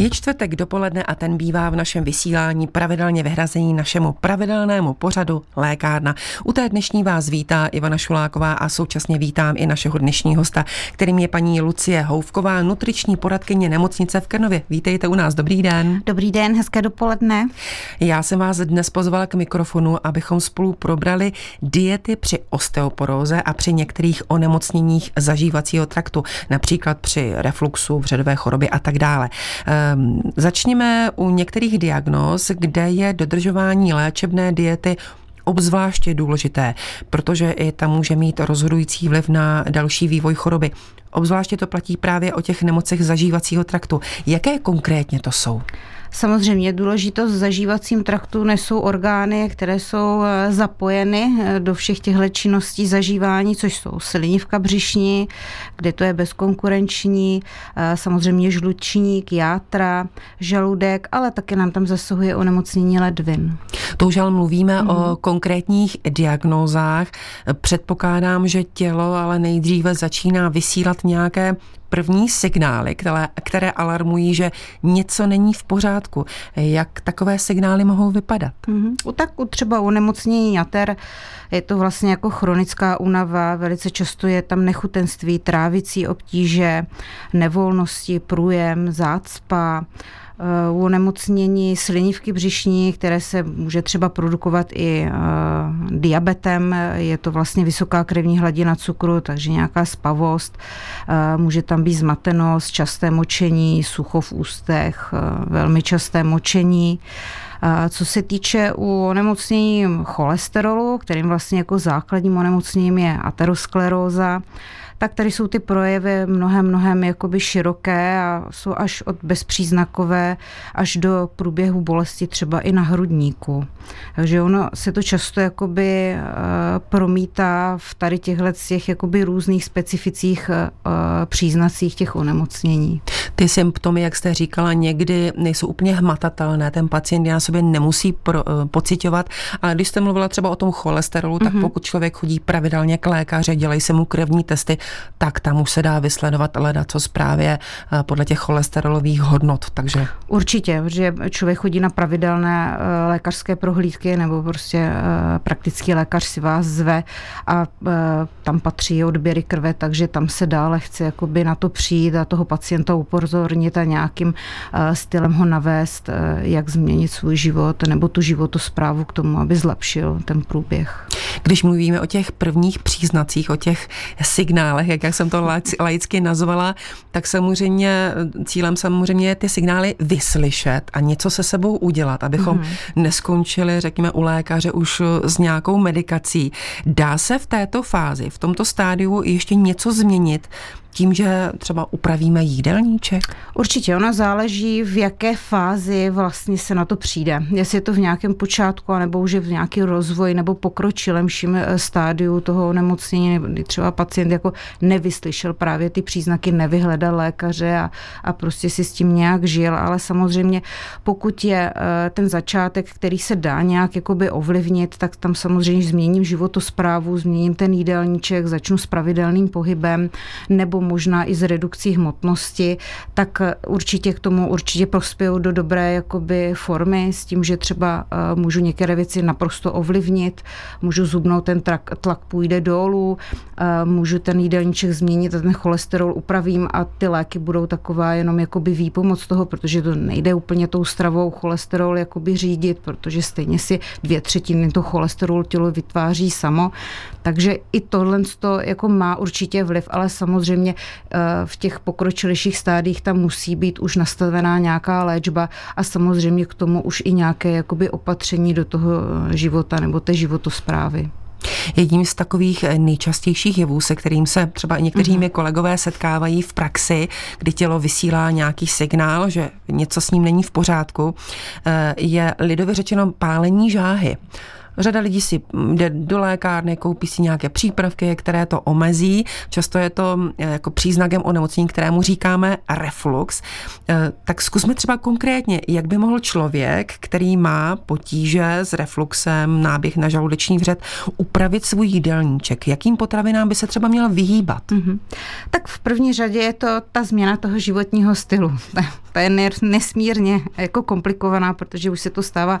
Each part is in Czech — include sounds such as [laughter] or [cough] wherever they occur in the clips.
Je čtvrtek dopoledne a ten bývá v našem vysílání pravidelně vyhrazený našemu pravidelnému pořadu Lékárna. U té dnešní vás vítá Ivana Šuláková a současně vítám i našeho dnešního hosta, kterým je paní Lucie Houvková, nutriční poradkyně nemocnice v Krnově. Vítejte u nás, dobrý den. Dobrý den, hezké dopoledne. Já jsem vás dnes pozvala k mikrofonu, abychom spolu probrali diety při osteoporóze a při některých onemocněních zažívacího traktu, například při refluxu, vředové choroby a tak dále. Začněme u některých diagnóz, kde je dodržování léčebné diety obzvláště důležité, protože i tam může mít rozhodující vliv na další vývoj choroby. Obzvláště to platí právě o těch nemocech zažívacího traktu. Jaké konkrétně to jsou? Samozřejmě důležitost v zažívacím traktu nesou orgány, které jsou eh, zapojeny eh, do všech těchto činností zažívání, což jsou slinivka břišní, kde to je bezkonkurenční, eh, samozřejmě žlučník, játra, žaludek, ale také nám tam zasahuje onemocnění ledvin. To už ale mluvíme mm. o mhm. konkrétních diagnózách. Předpokládám, že tělo ale nejdříve začíná vysílat nějaké první signály, které, které alarmují, že něco není v pořádku. Jak takové signály mohou vypadat? Mm-hmm. Tak u třeba u nemocnění jater je to vlastně jako chronická únava, velice často je tam nechutenství, trávicí obtíže, nevolnosti, průjem, zácpa, u onemocnění slinivky břišní, které se může třeba produkovat i eh, diabetem. Je to vlastně vysoká krevní hladina cukru, takže nějaká spavost. Eh, může tam být zmatenost, časté močení, sucho v ústech, velmi časté močení. Co se týče u onemocnění cholesterolu, kterým vlastně jako základním onemocněním je ateroskleróza, tak tady jsou ty projevy mnohem, mnohem jakoby široké a jsou až od bezpříznakové až do průběhu bolesti třeba i na hrudníku. Takže ono se to často jakoby uh, promítá v tady těchhle těch jakoby různých specificích uh, příznacích těch onemocnění. Ty symptomy, jak jste říkala, někdy nejsou úplně hmatatelné. Ten pacient na sobě nemusí pro, uh, pocitovat, ale když jste mluvila třeba o tom cholesterolu, tak mm-hmm. pokud člověk chodí pravidelně k lékaři, dělají se mu krevní testy, tak tam už se dá vysledovat leda, co zprávě eh, podle těch cholesterolových hodnot. Takže... Určitě, že člověk chodí na pravidelné eh, lékařské prohlídky nebo prostě eh, praktický lékař si vás zve a tam patří odběry krve, takže tam se dále chce jakoby na to přijít a toho pacienta upozornit a nějakým stylem ho navést, jak změnit svůj život nebo tu životosprávu k tomu, aby zlepšil ten průběh. Když mluvíme o těch prvních příznacích, o těch signálech, jak jak jsem to laicky nazvala, tak samozřejmě cílem samozřejmě je ty signály vyslyšet a něco se sebou udělat, abychom mm-hmm. neskončili, řekněme, u lékaře už s nějakou medikací. Dá se v této fázi, v tomto stádiu ještě něco změnit, tím, že třeba upravíme jídelníček? Určitě, ona záleží, v jaké fázi vlastně se na to přijde. Jestli je to v nějakém počátku, nebo už je v nějaký rozvoj nebo pokročilemším eh, stádiu toho onemocnění, kdy třeba pacient jako nevyslyšel právě ty příznaky, nevyhledal lékaře a, a prostě si s tím nějak žil, ale samozřejmě pokud je eh, ten začátek, který se dá nějak jakoby ovlivnit, tak tam samozřejmě změním životosprávu, změním ten jídelníček, začnu s pravidelným pohybem nebo možná i z redukcí hmotnosti, tak určitě k tomu určitě prospěju do dobré jakoby formy s tím, že třeba eh, můžu některé věci naprosto ovlivnit, můžu zubnout, ten tlak, tlak půjde dolů, eh, můžu ten jídelníček změnit a ten cholesterol upravím a ty léky budou taková jenom jakoby výpomoc toho, protože to nejde úplně tou stravou cholesterol jakoby řídit, protože stejně si dvě třetiny toho cholesterolu tělo vytváří samo, takže i tohle jako má určitě vliv, ale samozřejmě samozřejmě eh, v těch pokročilejších stádích tam musí být už nastavená nějaká léčba a samozřejmě k tomu už i nějaké jakoby opatření do toho života nebo té životosprávy. Jedním z takových nejčastějších jevů, se kterým se třeba i někteří mm-hmm. kolegové setkávají v praxi, kdy tělo vysílá nějaký signál, že něco s ním není v pořádku, eh, je lidově řečeno pálení žáhy. Řada lidí si jde do lékárny, koupí si nějaké přípravky, které to omezí. Často je to jako příznakem onemocnění, kterému říkáme reflux. Tak zkusme třeba konkrétně, jak by mohl člověk, který má potíže s refluxem, náběh na žaludeční vřet, upravit svůj jídelníček? Jakým potravinám by se třeba měl vyhýbat? Mm-hmm. Tak v první řadě je to ta změna toho životního stylu. [laughs] Ta je nesmírně jako komplikovaná, protože už se to stává Eh,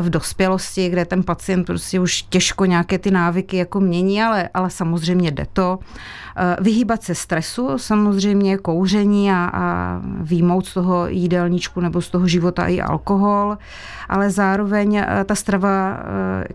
v dospělosti, kde ten pacient prostě už těžko nějaké ty návyky jako mění, ale, ale samozřejmě jde to. Eh, vyhýbat se stresu, samozřejmě kouření a, a výmout z toho jídelníčku nebo z toho života i alkohol, ale zároveň eh, ta strava,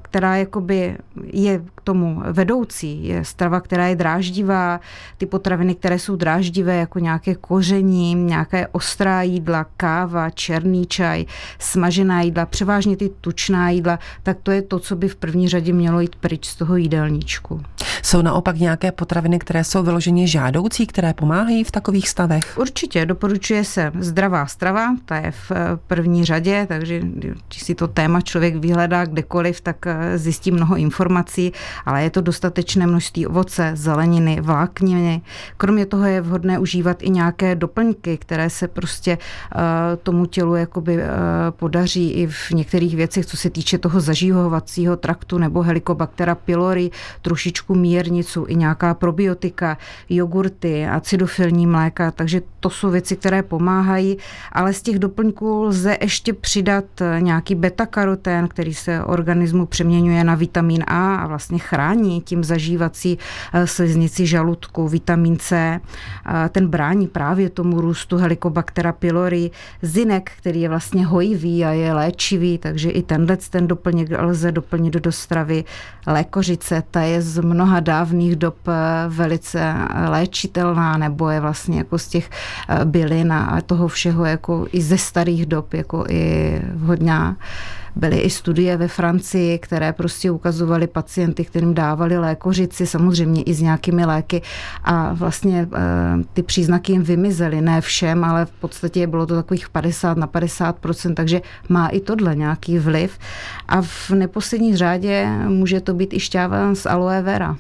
která jakoby je k tomu vedoucí, je strava, která je dráždivá, ty potraviny, které jsou dráždivé, jako nějaké koření, nějaké ostrá jídla, káva, černý čaj, smažená jídla, převážně všechny ty tučná jídla, tak to je to, co by v první řadě mělo jít pryč z toho jídelníčku. Jsou naopak nějaké potraviny, které jsou vyloženě žádoucí, které pomáhají v takových stavech? Určitě, doporučuje se zdravá strava, ta je v eh, první řadě, takže když si to téma člověk vyhledá kdekoliv, tak eh, zjistí mnoho informací, ale je to dostatečné množství ovoce, zeleniny, vlákniny. Kromě toho je vhodné užívat i nějaké doplňky, které se prostě uh, tomu tělu jakoby uh, podaří i v některých některých věcech, co se týče toho zažívovacího traktu nebo Helicobactera pylori, trošičku mírnicu, i nějaká probiotika, jogurty, acidofilní mléka, takže to jsou věci, které pomáhají, ale z těch doplňků lze ještě přidat nějaký beta-karotén, který se organismu přeměňuje na vitamin A a vlastně chrání tím zažívací eh, sliznici žaludku, vitamin C. Ten brání právě tomu růstu Helicobactera pylori, zinek, který je vlastně hojivý a je léčivý, takže i tenhle ten doplněk lze doplnit do stravy. Lékořice, ta je z mnoha dávných dob eh, velice léčitelná, nebo je vlastně jako z těch eh, bylin a toho všeho jako i ze starých dob jako i hodná. Byly i studie ve Francii, které prostě ukazovaly pacienty, kterým dávali lékořici, samozřejmě i s nějakými léky a vlastně eh, ty příznaky jim vymizely, ne všem, ale v podstatě bylo to takových 50 na 50% takže má i tohle nějaký vliv. A v neposlední řádě může to být i šťáva z aloe vera.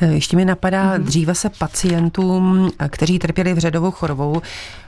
Eh, ještě mi napadá, mm-hmm. dříve se pacientům, eh, kteří trpěli vředovou chorobou,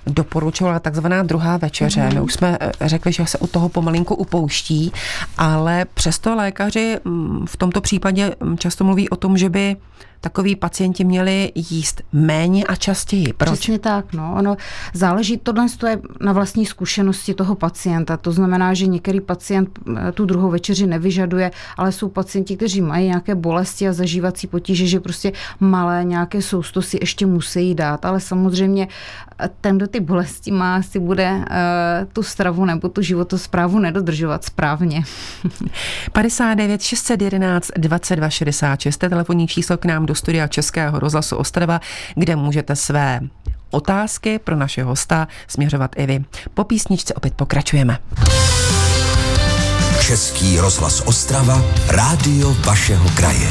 doporučovala takzvaná druhá večeře. Mm-hmm. My už jsme eh, řekli, že se u toho pomalinku upouští, ale přesto lékaři mm, v tomto případě mm, často mluví o tom, že by takový pacienti měli jíst méně a častěji. Proč? Přesně tak. No. Ono záleží, tohle je na vlastní zkušenosti toho pacienta. To znamená, že některý pacient eh, tu druhou večeři nevyžaduje, ale jsou pacienti, kteří mají nějaké bolesti a zažívací potíže, že prostě malé nějaké sousto si ještě musí dát. Ale samozřejmě eh, ten, kdo ty bolesti má, si bude uh, tu stravu nebo tu životosprávu nedodržovat správně. 59 611 22 66 telefonní číslo k nám do studia Českého rozhlasu Ostrava, kde můžete své otázky pro naše hosta směřovat i vy. Po písničce opět pokračujeme. Český rozhlas Ostrava, rádio vašeho kraje.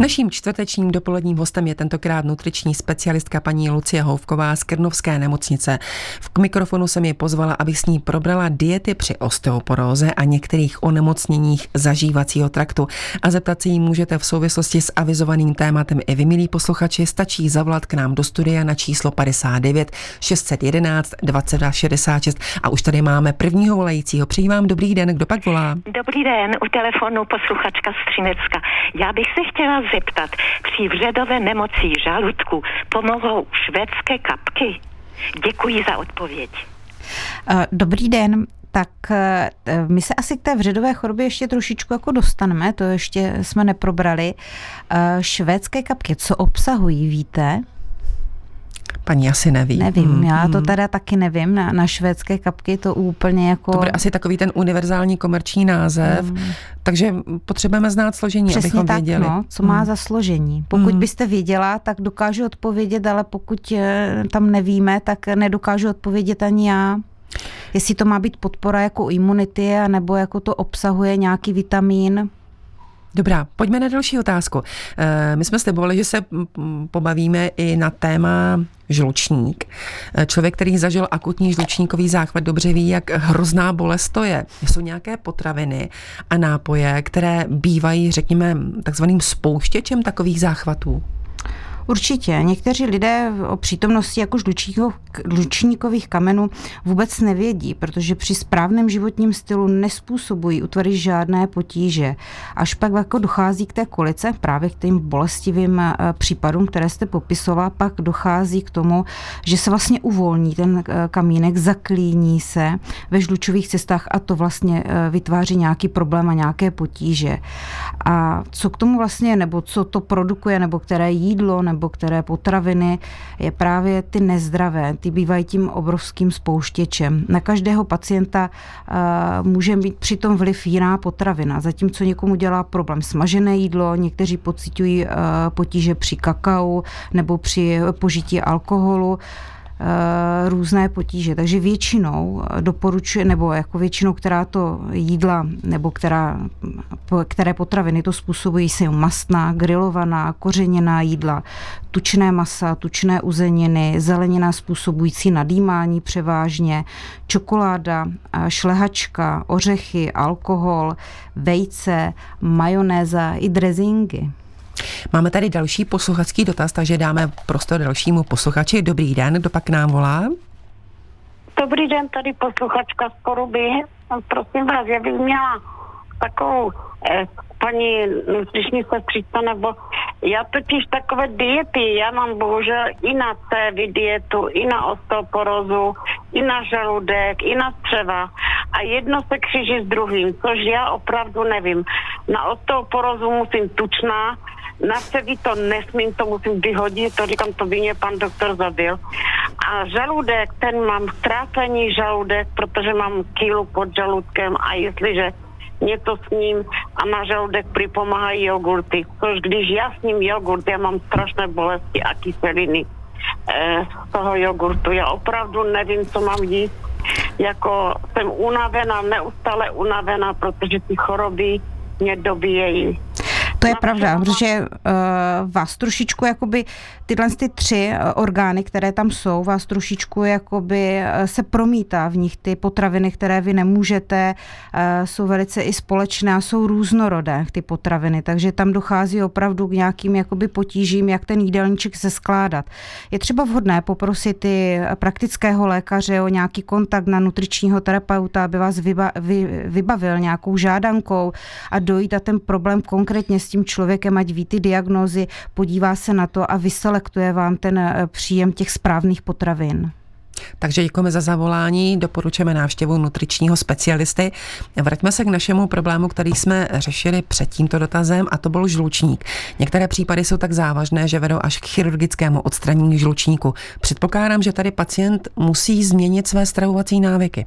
Naším čtvrtečním dopoledním hostem je tentokrát nutriční specialistka paní Lucie Houvková z Krnovské nemocnice. V mikrofonu jsem ji pozvala, aby s ní probrala diety při osteoporóze a některých onemocněních zažívacího traktu. A zeptat se jí můžete v souvislosti s avizovaným tématem i vy, milí posluchači, stačí zavolat k nám do studia na číslo 59 611 22 66. A už tady máme prvního volajícího. Přeji vám dobrý den, kdo pak volá? Dobrý den, u telefonu posluchačka Střinecka. Já bych se chtěla zeptat, při vředové nemocí žaludku pomohou švédské kapky? Děkuji za odpověď. Eh, dobrý den. Tak eh, my se asi k té vředové chorobě ještě trošičku jako dostaneme, to ještě jsme neprobrali. Eh, švédské kapky, co obsahují, víte? Paní asi neví. Nevím, hmm. já to hmm. teda taky nevím. Na, na švédské kapky to úplně jako... To bude asi takový ten univerzální komerční název, hmm. takže potřebujeme znát složení, Přesně abychom tak, věděli. No, co hmm. má za složení. Pokud hmm. byste věděla, tak dokážu odpovědět, ale pokud eh, tam nevíme, tak nedokážu odpovědět ani já. Jestli to má být podpora jako imunity, nebo jako to obsahuje nějaký vitamin, Dobrá, pojďme na další otázku. Eh, my jsme slibovali, že se pobavíme i na téma žlučník. Eh, člověk, který zažil akutní žlučníkový záchvat, dobře ví, jak hrozná bolest to je. Jsou nějaké potraviny a nápoje, které bývají, řekněme, takzvaným spouštěčem takových záchvatů? Určitě. Někteří lidé o přítomnosti jako žlučníkových kamenů vůbec nevědí, protože při správném životním stylu nespůsobují útvary žádné potíže. Až pak jako dochází k té kolice, právě k těm bolestivým eh, případům, které jste popisovala, pak dochází k tomu, že se vlastně uvolní ten eh, kamínek, zaklíní se ve žlučových cestách a to vlastně eh, vytváří nějaký problém a nějaké potíže. A co k tomu vlastně, nebo co to produkuje, nebo které jídlo, nebo nebo které potraviny, je právě ty nezdravé. Ty bývají tím obrovským spouštěčem. Na každého pacienta uh, může mít přitom vliv jiná potravina. Zatímco někomu dělá problém smažené jídlo, někteří pocitují uh, potíže při kakao nebo při požití alkoholu. Eh, různé potíže. Takže většinou doporučuje, nebo jako většinou, která to jídla, nebo která, které potraviny to způsobují, jsou mastná, grilovaná, kořeněná jídla, tučné masa, tučné uzeniny, zelenina způsobující nadýmání převážně, čokoláda, šlehačka, ořechy, alkohol, vejce, majonéza i drezingy. Máme tady další posluchačský dotaz, takže dáme prostor dalšímu posluchači. Dobrý den, kdo pak nám volá? Dobrý den, tady posluchačka z Poruby. Prosím vás, já bych měla takovou eh, paní nutriční sestřička, nebo já totiž takové diety, já mám bohužel i na cévy dietu, i na osteoporózu, i na žaludek, i na střeva a jedno se kříží s druhým, což já opravdu nevím. Na osteoporózu musím tučná, na sebi to nesmím, to musím vyhodit, to říkám, to by mě pan doktor zabil. A žaludek, ten mám ztrácení žaludek, protože mám kýlu pod žaludkem a jestliže něco s ním a na žaludek připomáhají jogurty. Což když já s ním jogurt, já mám strašné bolesti a kyseliny e, z toho jogurtu. Já opravdu nevím, co mám jíst. Jako jsem unavená, neustále unavená, protože ty choroby mě dobíjejí. To je pravda, protože uh, vás trošičku jakoby tyhle ty tři uh, orgány, které tam jsou, vás trošičku jakoby uh, se promítá v nich ty potraviny, které vy nemůžete, uh, jsou velice i společné a jsou různorodé ty potraviny, takže tam dochází opravdu k nějakým jakoby potížím, jak ten jídelníček se skládat. Je třeba vhodné poprosit i praktického lékaře o nějaký kontakt na nutričního terapeuta, aby vás vyba, vy, vybavil nějakou žádankou a dojít a ten problém konkrétně s tím člověkem, ať ví ty diagnózy, podívá se na to a vyselektuje vám ten eh, příjem těch správných potravin. Takže děkujeme za zavolání, doporučujeme návštěvu nutričního specialisty. Vraťme se k našemu problému, který jsme řešili před tímto dotazem, a to byl žlučník. Některé případy jsou tak závažné, že vedou až k chirurgickému odstranění žlučníku. Předpokládám, že tady pacient musí změnit své stravovací návyky.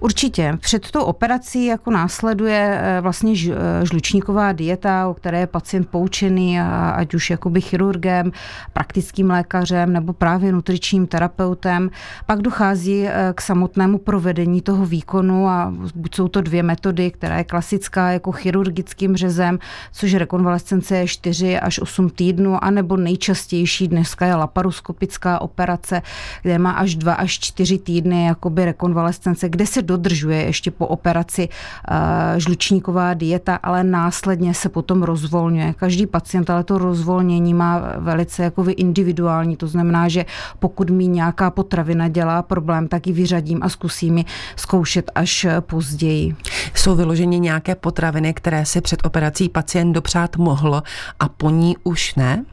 Určitě. Před tou operací jako následuje eh, vlastně eh, žlučníková dieta, o které je pacient poučený, ať už jakoby chirurgem, praktickým lékařem nebo právě nutričním terapeutem. Pak dochází eh, k samotnému provedení toho výkonu a buď jsou to dvě metody, která je klasická jako chirurgickým řezem, což rekonvalescence je 4 až 8 týdnů, anebo nejčastější dneska je laparoskopická operace, kde má až 2 až 4 týdny jakoby rekonvalescence, kde se dodržuje ještě po operaci uh, žlučníková dieta, ale následně se potom rozvolňuje. Každý pacient ale to rozvolnění má velice jako individuální, to znamená, že pokud mi nějaká potravina dělá problém, tak ji vyřadím a zkusím ji zkoušet až později. Jsou vyloženě nějaké potraviny, které si před operací pacient dopřát mohl a po ní už ne?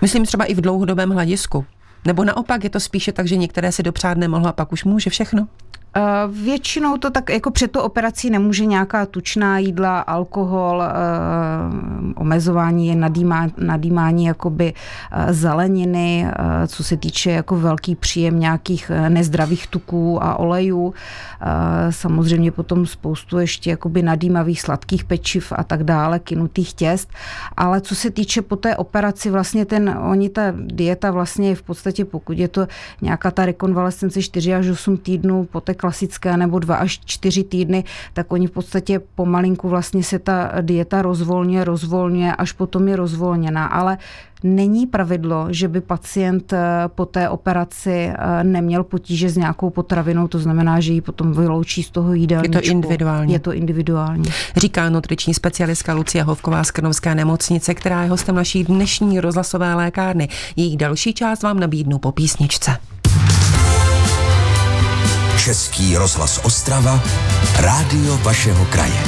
Myslím třeba i v dlouhodobém hledisku. Nebo naopak je to spíše tak, že některé si dopřát nemohlo a pak už může všechno? Eh, většinou to tak jako před tu operací nemůže nějaká tučná jídla, alkohol, eh, omezování, nadýmání, nadýmání jakoby eh, zeleniny, co se týče jako velký příjem nějakých nezdravých tuků a olejů. Samozřejmě potom spoustu ještě jakoby nadýmavých sladkých pečiv a tak dále, kinutých těst. Ale co se týče po té operaci, vlastně ten, oni ta dieta vlastně je v podstatě, pokud je to nějaká ta rekonvalescence 4 až 8 týdnů po té klasické, nebo dva až čtyři týdny, tak oni v podstatě pomalinku vlastně se ta dieta rozvolňuje, rozvolňuje, až potom je rozvolněná. Ale Není pravidlo, že by pacient eh, po té operaci eh, neměl potíže s nějakou potravinou, to znamená, že ji potom vyloučí z toho jídelníčku. Je to individuální. Je to individuální. Říká nutriční specialistka Lucie Hovková z Krnovské nemocnice, která je hostem naší dnešní rozhlasové lékárny. Jejich další část vám nabídnu po písničce. Český rozhlas Ostrava, rádio vašeho kraje.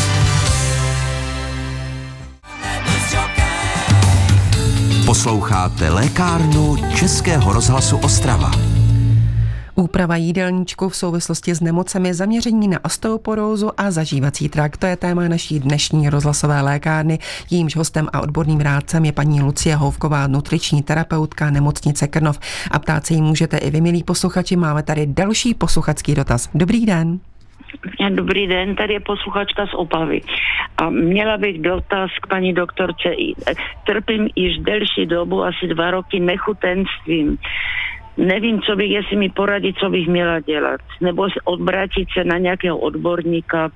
Posloucháte lékárnu Českého rozhlasu Ostrava. Úprava jídelníčku v souvislosti s nemocemi zaměření na osteoporózu a zažívací trakt. To je téma naší dnešní rozhlasové lékárny. Jímž hostem a odborným rádcem je paní Lucie Houvková, nutriční terapeutka nemocnice Krnov. A ptát se jí můžete i vy, milí posluchači. Máme tady další posluchačský dotaz. Dobrý den. Dobrý den, tady je posluchačka z Opavy. A měla bych dotaz k paní doktorce. Trpím již delší dobu, asi dva roky nechutenstvím. Nevím, co bych, jestli mi poradit, co bych měla dělat. Nebo odbratit se na nějakého odborníka.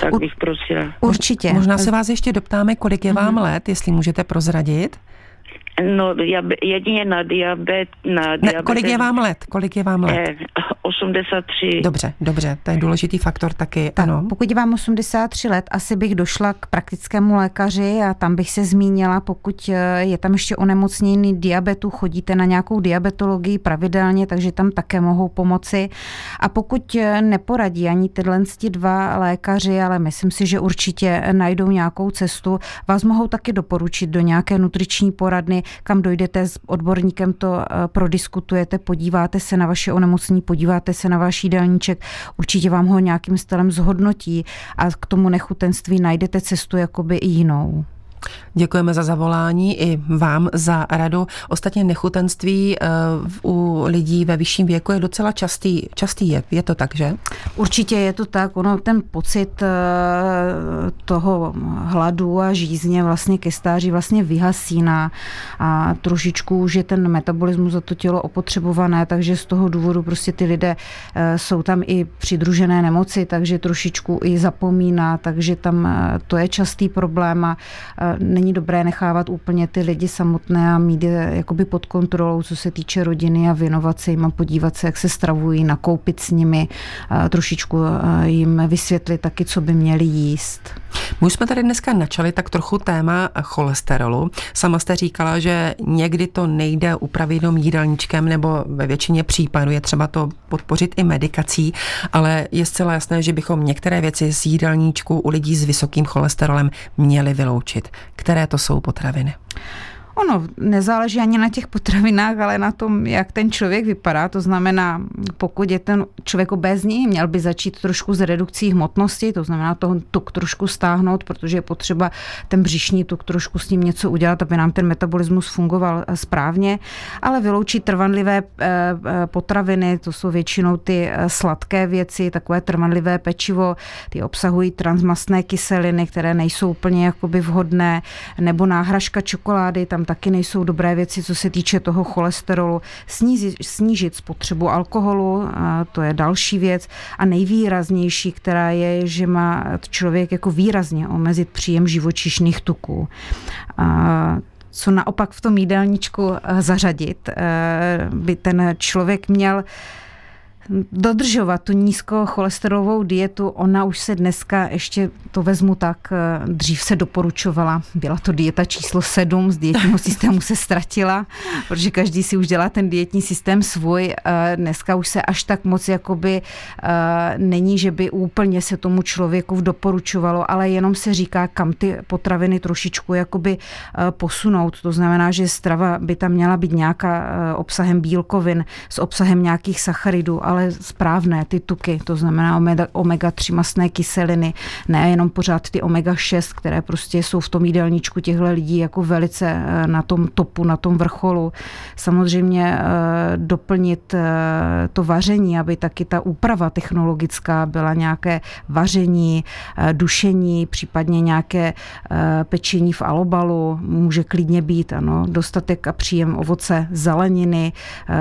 Tak bych prosila. Určitě. Možná se vás ještě doptáme, kolik je vám mm-hmm. let, jestli můžete prozradit. No, jedině na diabet. Na diabet ne, kolik je vám let? Kolik je vám let? Eh, 83. Dobře, dobře, to je důležitý faktor taky, tak, ano. Pokud vám 83 let, asi bych došla k praktickému lékaři a tam bych se zmínila, pokud eh, je tam ještě onemocnění diabetu, chodíte na nějakou diabetologii pravidelně, takže tam také mohou pomoci. A pokud eh, neporadí ani tyhle dva lékaři, ale myslím si, že určitě najdou nějakou cestu, vás mohou taky doporučit do nějaké nutriční poradny, kam dojdete s odborníkem, to eh, prodiskutujete, podíváte se na vaše onemocnění, podíváte se na váš jídelníček, určitě vám ho nějakým stylem zhodnotí a k tomu nechutenství najdete cestu jakoby i jinou. Děkujeme za zavolání i vám za radu. Ostatně nechutenství eh, u lidí ve vyšším věku je docela častý, častý je. Je to tak, že? Určitě je to tak. Ono ten pocit eh, toho hladu a žízně vlastně ke stáří vlastně vyhasíná a trošičku už je ten metabolismus za to tělo opotřebované, takže z toho důvodu prostě ty lidé eh, jsou tam i přidružené nemoci, takže trošičku i zapomíná, takže tam to je častý problém a není dobré nechávat úplně ty lidi samotné a mít je jakoby pod kontrolou, co se týče rodiny a věnovat se jim a podívat se, jak se stravují, nakoupit s nimi, trošičku jim vysvětlit taky, co by měli jíst. My jsme tady dneska načali tak trochu téma cholesterolu. Sama jste říkala, že někdy to nejde upravit jenom jídelníčkem nebo ve většině případů je třeba to podpořit i medikací, ale je zcela jasné, že bychom některé věci z jídelníčku u lidí s vysokým cholesterolem měli vyloučit. Které to jsou potraviny? Ono nezáleží ani na těch potravinách, ale na tom, jak ten člověk vypadá. To znamená, pokud je ten člověk obézní, měl by začít trošku s redukcí hmotnosti, to znamená toho tuk trošku stáhnout, protože je potřeba ten břišní tuk trošku s ním něco udělat, aby nám ten metabolismus fungoval eh, správně, ale vyloučit trvanlivé eh, eh, potraviny, to jsou většinou ty sladké věci, takové trvanlivé pečivo, ty obsahují transmastné kyseliny, které nejsou úplně jakoby vhodné, nebo náhražka čokolády, tam taky nejsou dobré věci, co se týče toho cholesterolu. Snížit, snížit spotřebu alkoholu, to je další věc. A nejvýraznější, která je, že má člověk jako výrazně omezit příjem živočišných tuků. A co naopak v tom jídelníčku zařadit, by ten člověk měl dodržovat tu nízkocholesterolovou dietu, ona už se dneska, ještě to vezmu tak, eh, dřív se doporučovala, byla to dieta číslo 7, z dietního [laughs] systému se ztratila, protože každý si už dělá ten dietní systém svůj, eh, dneska už se až tak moc jakoby eh, není, že by úplně se tomu člověku doporučovalo, ale jenom se říká, kam ty potraviny trošičku jakoby posunout, to znamená, že strava by tam měla být nějaká obsahem bílkovin, s obsahem nějakých sacharidů, ale správné ty tuky, to znamená omega-3 masné kyseliny, ne jenom pořád ty omega-6, které prostě jsou v tom jídelníčku těchto lidí jako velice eh, na tom topu, na tom vrcholu. Samozřejmě eh, doplnit eh, to vaření, aby taky ta úprava technologická byla nějaké vaření, dušení, případně nějaké pečení v alobalu, může klidně být, ano, dostatek a příjem ovoce, zeleniny,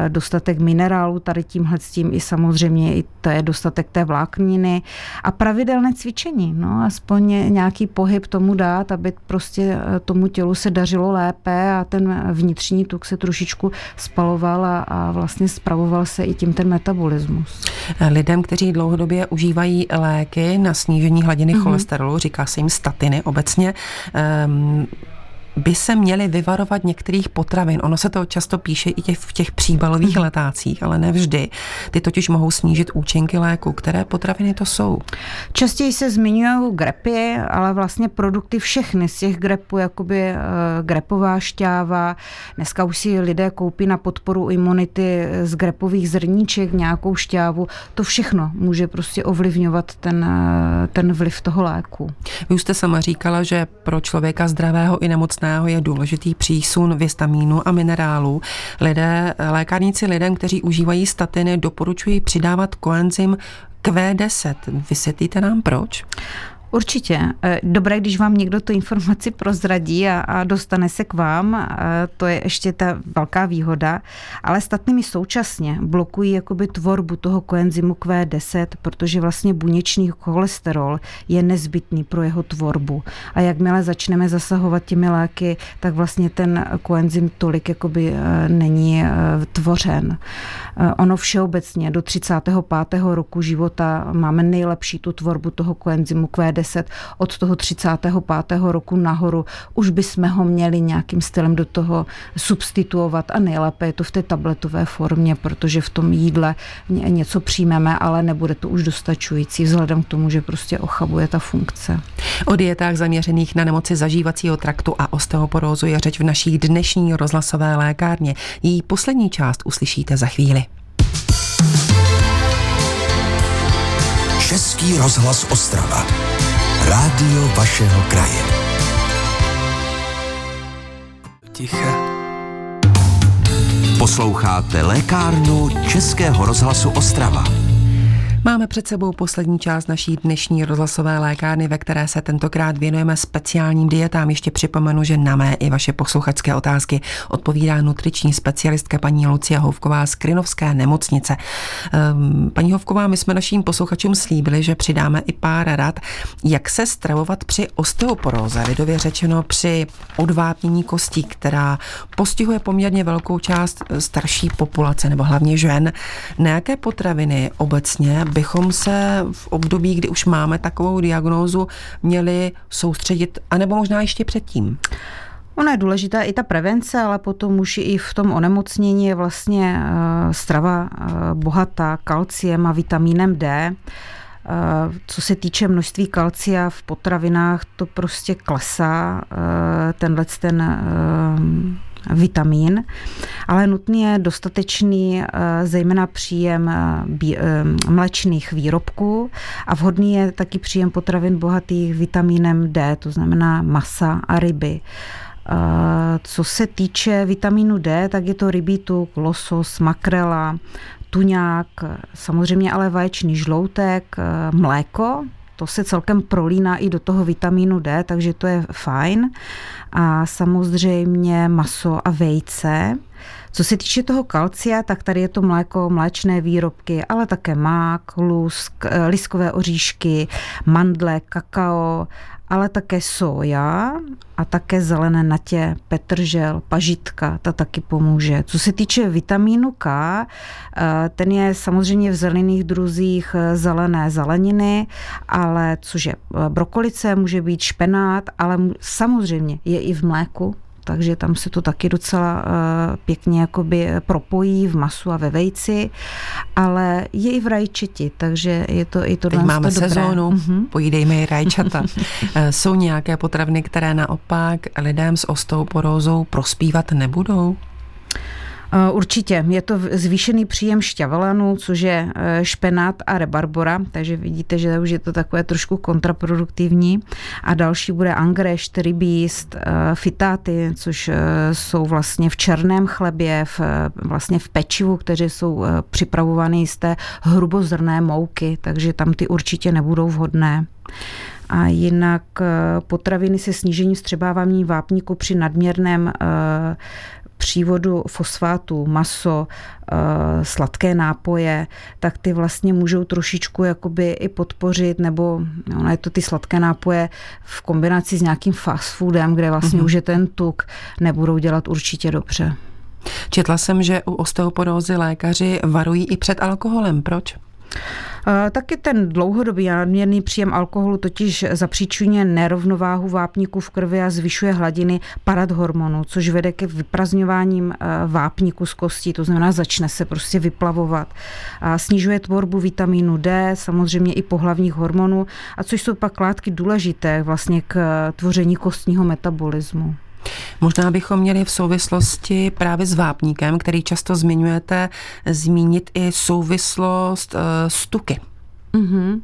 dostatek minerálů tady tímhle s tím i potravy samozřejmě, i to je dostatek té vlákniny a pravidelné cvičení, no, aspoň nějaký pohyb tomu dát, aby prostě tomu tělu se dařilo lépe a ten vnitřní tuk se trošičku spaloval a, a vlastně spravoval se i tím ten metabolismus. Lidem, kteří dlouhodobě užívají léky na snížení hladiny mm-hmm. cholesterolu, říká se jim statiny obecně, um, by se měli vyvarovat některých potravin. Ono se to často píše i těch, v těch příbalových mm. letácích, ale ne vždy. Ty totiž mohou snížit účinky léku. Které potraviny to jsou? Častěji se zmiňují grepy, ale vlastně produkty všechny z těch grepů, jakoby uh, grepová šťáva. Dneska už si lidé koupí na podporu imunity z grepových zrníček nějakou šťávu. To všechno může prostě ovlivňovat ten, uh, ten vliv toho léku. Vy už jste sama říkala, že pro člověka zdravého i nemocného mléčného je důležitý přísun vitamínů a minerálů. Lidé, lékárníci lidem, kteří užívají statiny, doporučují přidávat koenzym Q10. Vysvětlíte nám proč? Určitě. Eh, dobré, když vám někdo tu informaci prozradí a, a dostane se k vám, eh, to je ještě ta velká výhoda, ale statnými současně blokují jakoby tvorbu toho koenzymu Q10, protože vlastně buněčný cholesterol je nezbytný pro jeho tvorbu. A jakmile začneme zasahovat těmi léky, tak vlastně ten koenzym tolik jakoby eh, není tvořen. Ono všeobecně do 35. roku života máme nejlepší tu tvorbu toho koenzymu Q10 10 od toho 35. roku nahoru, už bychom ho měli nějakým stylem do toho substituovat a nejlépe je to v té tabletové formě, protože v tom jídle něco přijmeme, ale nebude to už dostačující vzhledem k tomu, že prostě ochabuje ta funkce. O dietách zaměřených na nemoci zažívacího traktu a osteoporózu je řeč v naší dnešní rozhlasové lékárně. Její poslední část uslyšíte za chvíli. Český rozhlas Ostrava. Rádio vašeho kraje. Ticha. Posloucháte lékárnu Českého rozhlasu Ostrava. Máme před sebou poslední část naší dnešní rozhlasové lékárny, ve které se tentokrát věnujeme speciálním dietám. Ještě připomenu, že na mé i vaše posluchačské otázky odpovídá nutriční specialistka paní Lucia Hovková z Krynovské nemocnice. Ehm, paní Hovková, my jsme naším posluchačům slíbili, že přidáme i pár rad, jak se stravovat při osteoporóze, lidově řečeno při odvápnění kostí, která postihuje poměrně velkou část starší populace, nebo hlavně žen. Na jaké potraviny obecně bychom se v období, kdy už máme takovou diagnózu, měli soustředit, anebo možná ještě předtím? Ona je důležitá i ta prevence, ale potom už i v tom onemocnění je vlastně uh, strava uh, bohatá kalciem a vitamínem D. Uh, co se týče množství kalcia v potravinách, to prostě klesá. Tenhle ten vitamín, ale nutný je dostatečný eh, zejména příjem eh, eh, mléčných výrobků a vhodný je taky příjem potravin bohatých vitamínem D, to znamená masa a ryby. Co se týče vitamínu D, tak je to rybí tuk, losos, makrela, tuňák, samozřejmě ale vaječný žloutek, mléko, to se celkem prolíná i do toho vitamínu D, takže to je fajn. A samozřejmě maso a vejce. Co se týče toho kalcia, tak tady je to mléko, mléčné výrobky, ale také mák, lusk, eh, liskové oříšky, mandle, kakao ale také soja a také zelené natě, petržel, pažitka, ta taky pomůže. Co se týče vitamínu K, eh, ten je samozřejmě v zelených druzích eh, zelené zeleniny, ale cože eh, brokolice může být špenát, ale samozřejmě je i v mléku, takže tam se to taky docela eh, pěkně jakoby propojí v masu a ve vejci, ale je i v rajčeti, takže je to i to Teď máme to sezónu, mm-hmm. pojídejme i rajčata. [laughs] Eh, jsou nějaké potraviny, které naopak lidem s osteoporózou prospívat nebudou? Eh, určitě. Je to zvýšený příjem šťavelanu, což je eh, špenát a rebarbora, takže vidíte, že už je to takové trošku kontraproduktivní. A další bude angreš, rybíst, eh, fitáty, což jsou vlastně v černém chlebě, v, vlastně v pečivu, které jsou připravovány z té hrubozrné mouky, takže tam ty určitě nebudou vhodné. A jinak potraviny se snížením střebávání vápníku při nadměrném přívodu fosfátu, maso, eh, sladké nápoje, tak ty vlastně můžou trošičku jakoby i podpořit, nebo ono je to ty sladké nápoje v kombinaci s nějakým fast foodem, kde vlastně mm-hmm. už je ten tuk, nebudou dělat určitě dobře. Četla jsem, že u osteoporózy lékaři varují i před alkoholem. Proč? Taky ten dlouhodobý a nadměrný příjem alkoholu totiž zapříčuje nerovnováhu vápníků v krvi a zvyšuje hladiny paradhormonu, což vede ke vyprazňováním vápníku z kostí, to znamená začne se prostě vyplavovat. A snižuje tvorbu vitamínu D, samozřejmě i pohlavních hormonů, a což jsou pak látky důležité vlastně k tvoření kostního metabolismu. Možná bychom měli v souvislosti právě s vápníkem, který často zmiňujete, zmínit i souvislost eh, s tuky. Mm-hmm.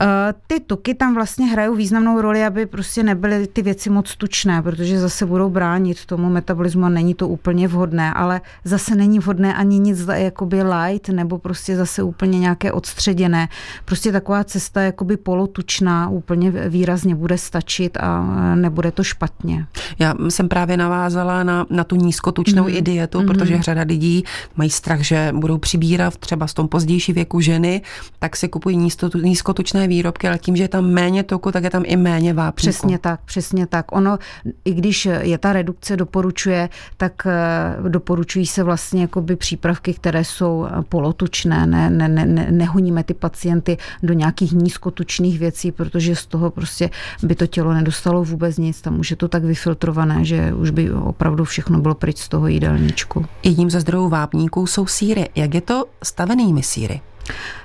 Eh, ty tuky tam vlastně hrajou významnou roli, aby prostě nebyly ty věci moc tučné, protože zase budou bránit tomu metabolismu a není to úplně vhodné, ale zase není vhodné ani nic jakoby light nebo prostě zase úplně nějaké odstředěné. Prostě taková cesta jakoby polotučná úplně výrazně bude stačit a eh, nebude to špatně. Já jsem právě navázala na, na tu nízkotučnou mm. i dietu, mm. protože řada lidí mají strach, že budou přibírat třeba z tom pozdější věku ženy, tak si kupují nízkotučné výrobky, ale tím, že je tam méně toku, tak je tam i méně vápníku. Přesně tak, přesně tak. Ono, i když je ta redukce doporučuje, tak eh, doporučují se vlastně jakoby přípravky, které jsou eh, polotučné, ne, ne, ne, nehoníme ty pacienty do nějakých nízkotučných věcí, protože z toho prostě by to tělo nedostalo vůbec nic, tam už je to tak vyfiltrované, že už by opravdu všechno bylo pryč z toho jídelníčku. Jedním ze zdrojů vápníků jsou síry. Jak je to stavenými síry?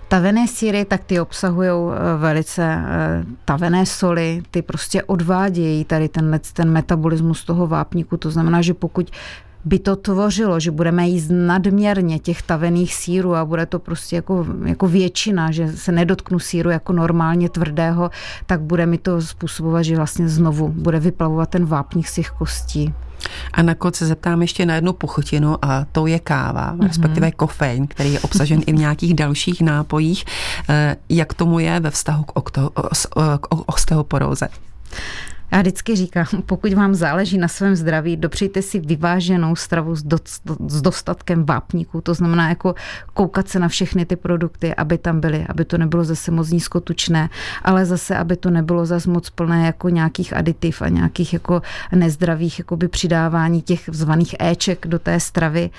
Tavené síry, tak ty obsahují eh, velice eh, tavené soli, ty prostě odvádějí tady ten, ten metabolismus toho vápníku, to znamená, že pokud by to tvořilo, že budeme jíst nadměrně těch tavených sírů a bude to prostě jako, jako většina, že se nedotknu síru jako normálně tvrdého, tak bude mi to způsobovat, že vlastně znovu bude vyplavovat ten vápník z těch kostí. A nakonec se zeptám ještě na jednu pochutinu a to je káva, mm-hmm. respektive kofein, který je obsažen i v nějakých dalších nápojích. Eh, jak tomu je ve vztahu k, okto, k osteoporóze? Já vždycky říkám, [laughs] pokud vám záleží na svém zdraví, dopřejte si vyváženou stravu s, do, s dostatkem vápníků. To znamená jako koukat se na všechny ty produkty, aby tam byly, aby to nebylo zase moc nízkotučné, ale zase, aby to nebylo zase moc plné jako nějakých aditiv a nějakých jako nezdravých jakoby přidávání těch zvaných éček do té stravy.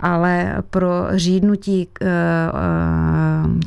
Ale pro řídnutí e, e,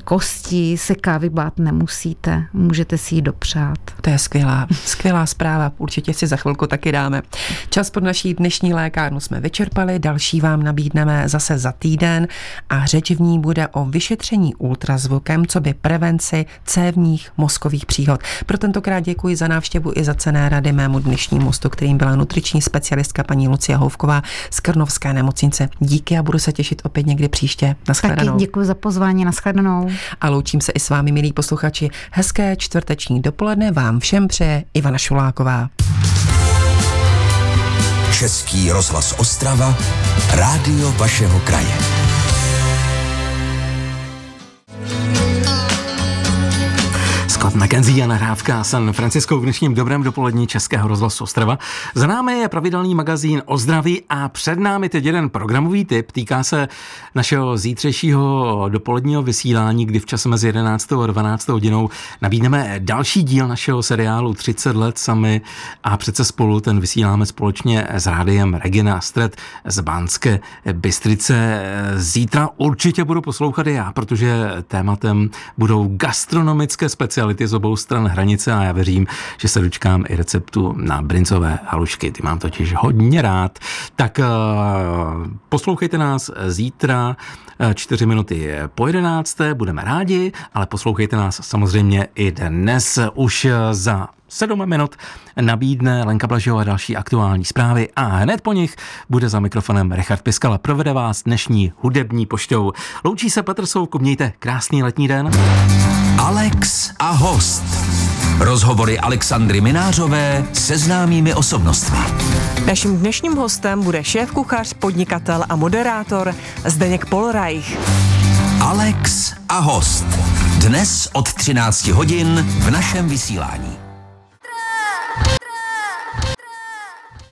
kostí se kávy bát nemusíte. Můžete si ji dopřát. To je skvělá, skvělá zpráva zpráva. Určitě si za chvilku taky dáme. Čas pod naší dnešní lékárnu jsme vyčerpali, další vám nabídneme zase za týden a řeč v ní bude o vyšetření ultrazvukem, co by prevenci cévních mozkových příhod. Pro tentokrát děkuji za návštěvu i za cené rady mému dnešnímu mostu, kterým byla nutriční specialistka paní Lucia Houvková z Krnovské nemocnice. Díky a budu se těšit opět někdy příště. Naschledanou. Taky děkuji za pozvání, naschledanou. A loučím se i s vámi, milí posluchači. Hezké čtvrteční dopoledne vám všem přeje Ivana Šuláková. Nováková. Český rozhlas Ostrava, rádio vašeho kraje. Scott McKenzie a nahrávka San Francisco v dnešním dobrém dopolední Českého rozhlasu Ostrava. Za námi je pravidelný magazín o zdraví a před námi teď jeden programový tip. Týká se našeho zítřejšího dopoledního vysílání, kdy v čase mezi 11. a 12. hodinou nabídneme další díl našeho seriálu 30 let sami a přece spolu ten vysíláme společně s rádiem Regina Stret z Bánské Bystrice. Zítra určitě budu poslouchat i já, protože tématem budou gastronomické speciality speciality z obou stran hranice a já věřím, že se dočkám i receptu na brincové halušky. Ty mám totiž hodně rád. Tak uh, poslouchejte nás zítra eh, čtyři minuty po jedenácté, budeme rádi, ale poslouchejte nás samozřejmě i dnes už za sedm minut nabídne Lenka Blažová další aktuální zprávy a hned po nich bude za mikrofonem Richard Piskala. Provede vás dnešní hudební poštou. Loučí se Petr Soukup, mějte krásný letní den. Alex a host. Rozhovory Alexandry Minářové se známými osobnostmi. Naším dnešním hostem bude šéf-kuchař, podnikatel a moderátor Zdeněk Polreich. Alex a host. Dnes od 13 hodin v našem vysílání.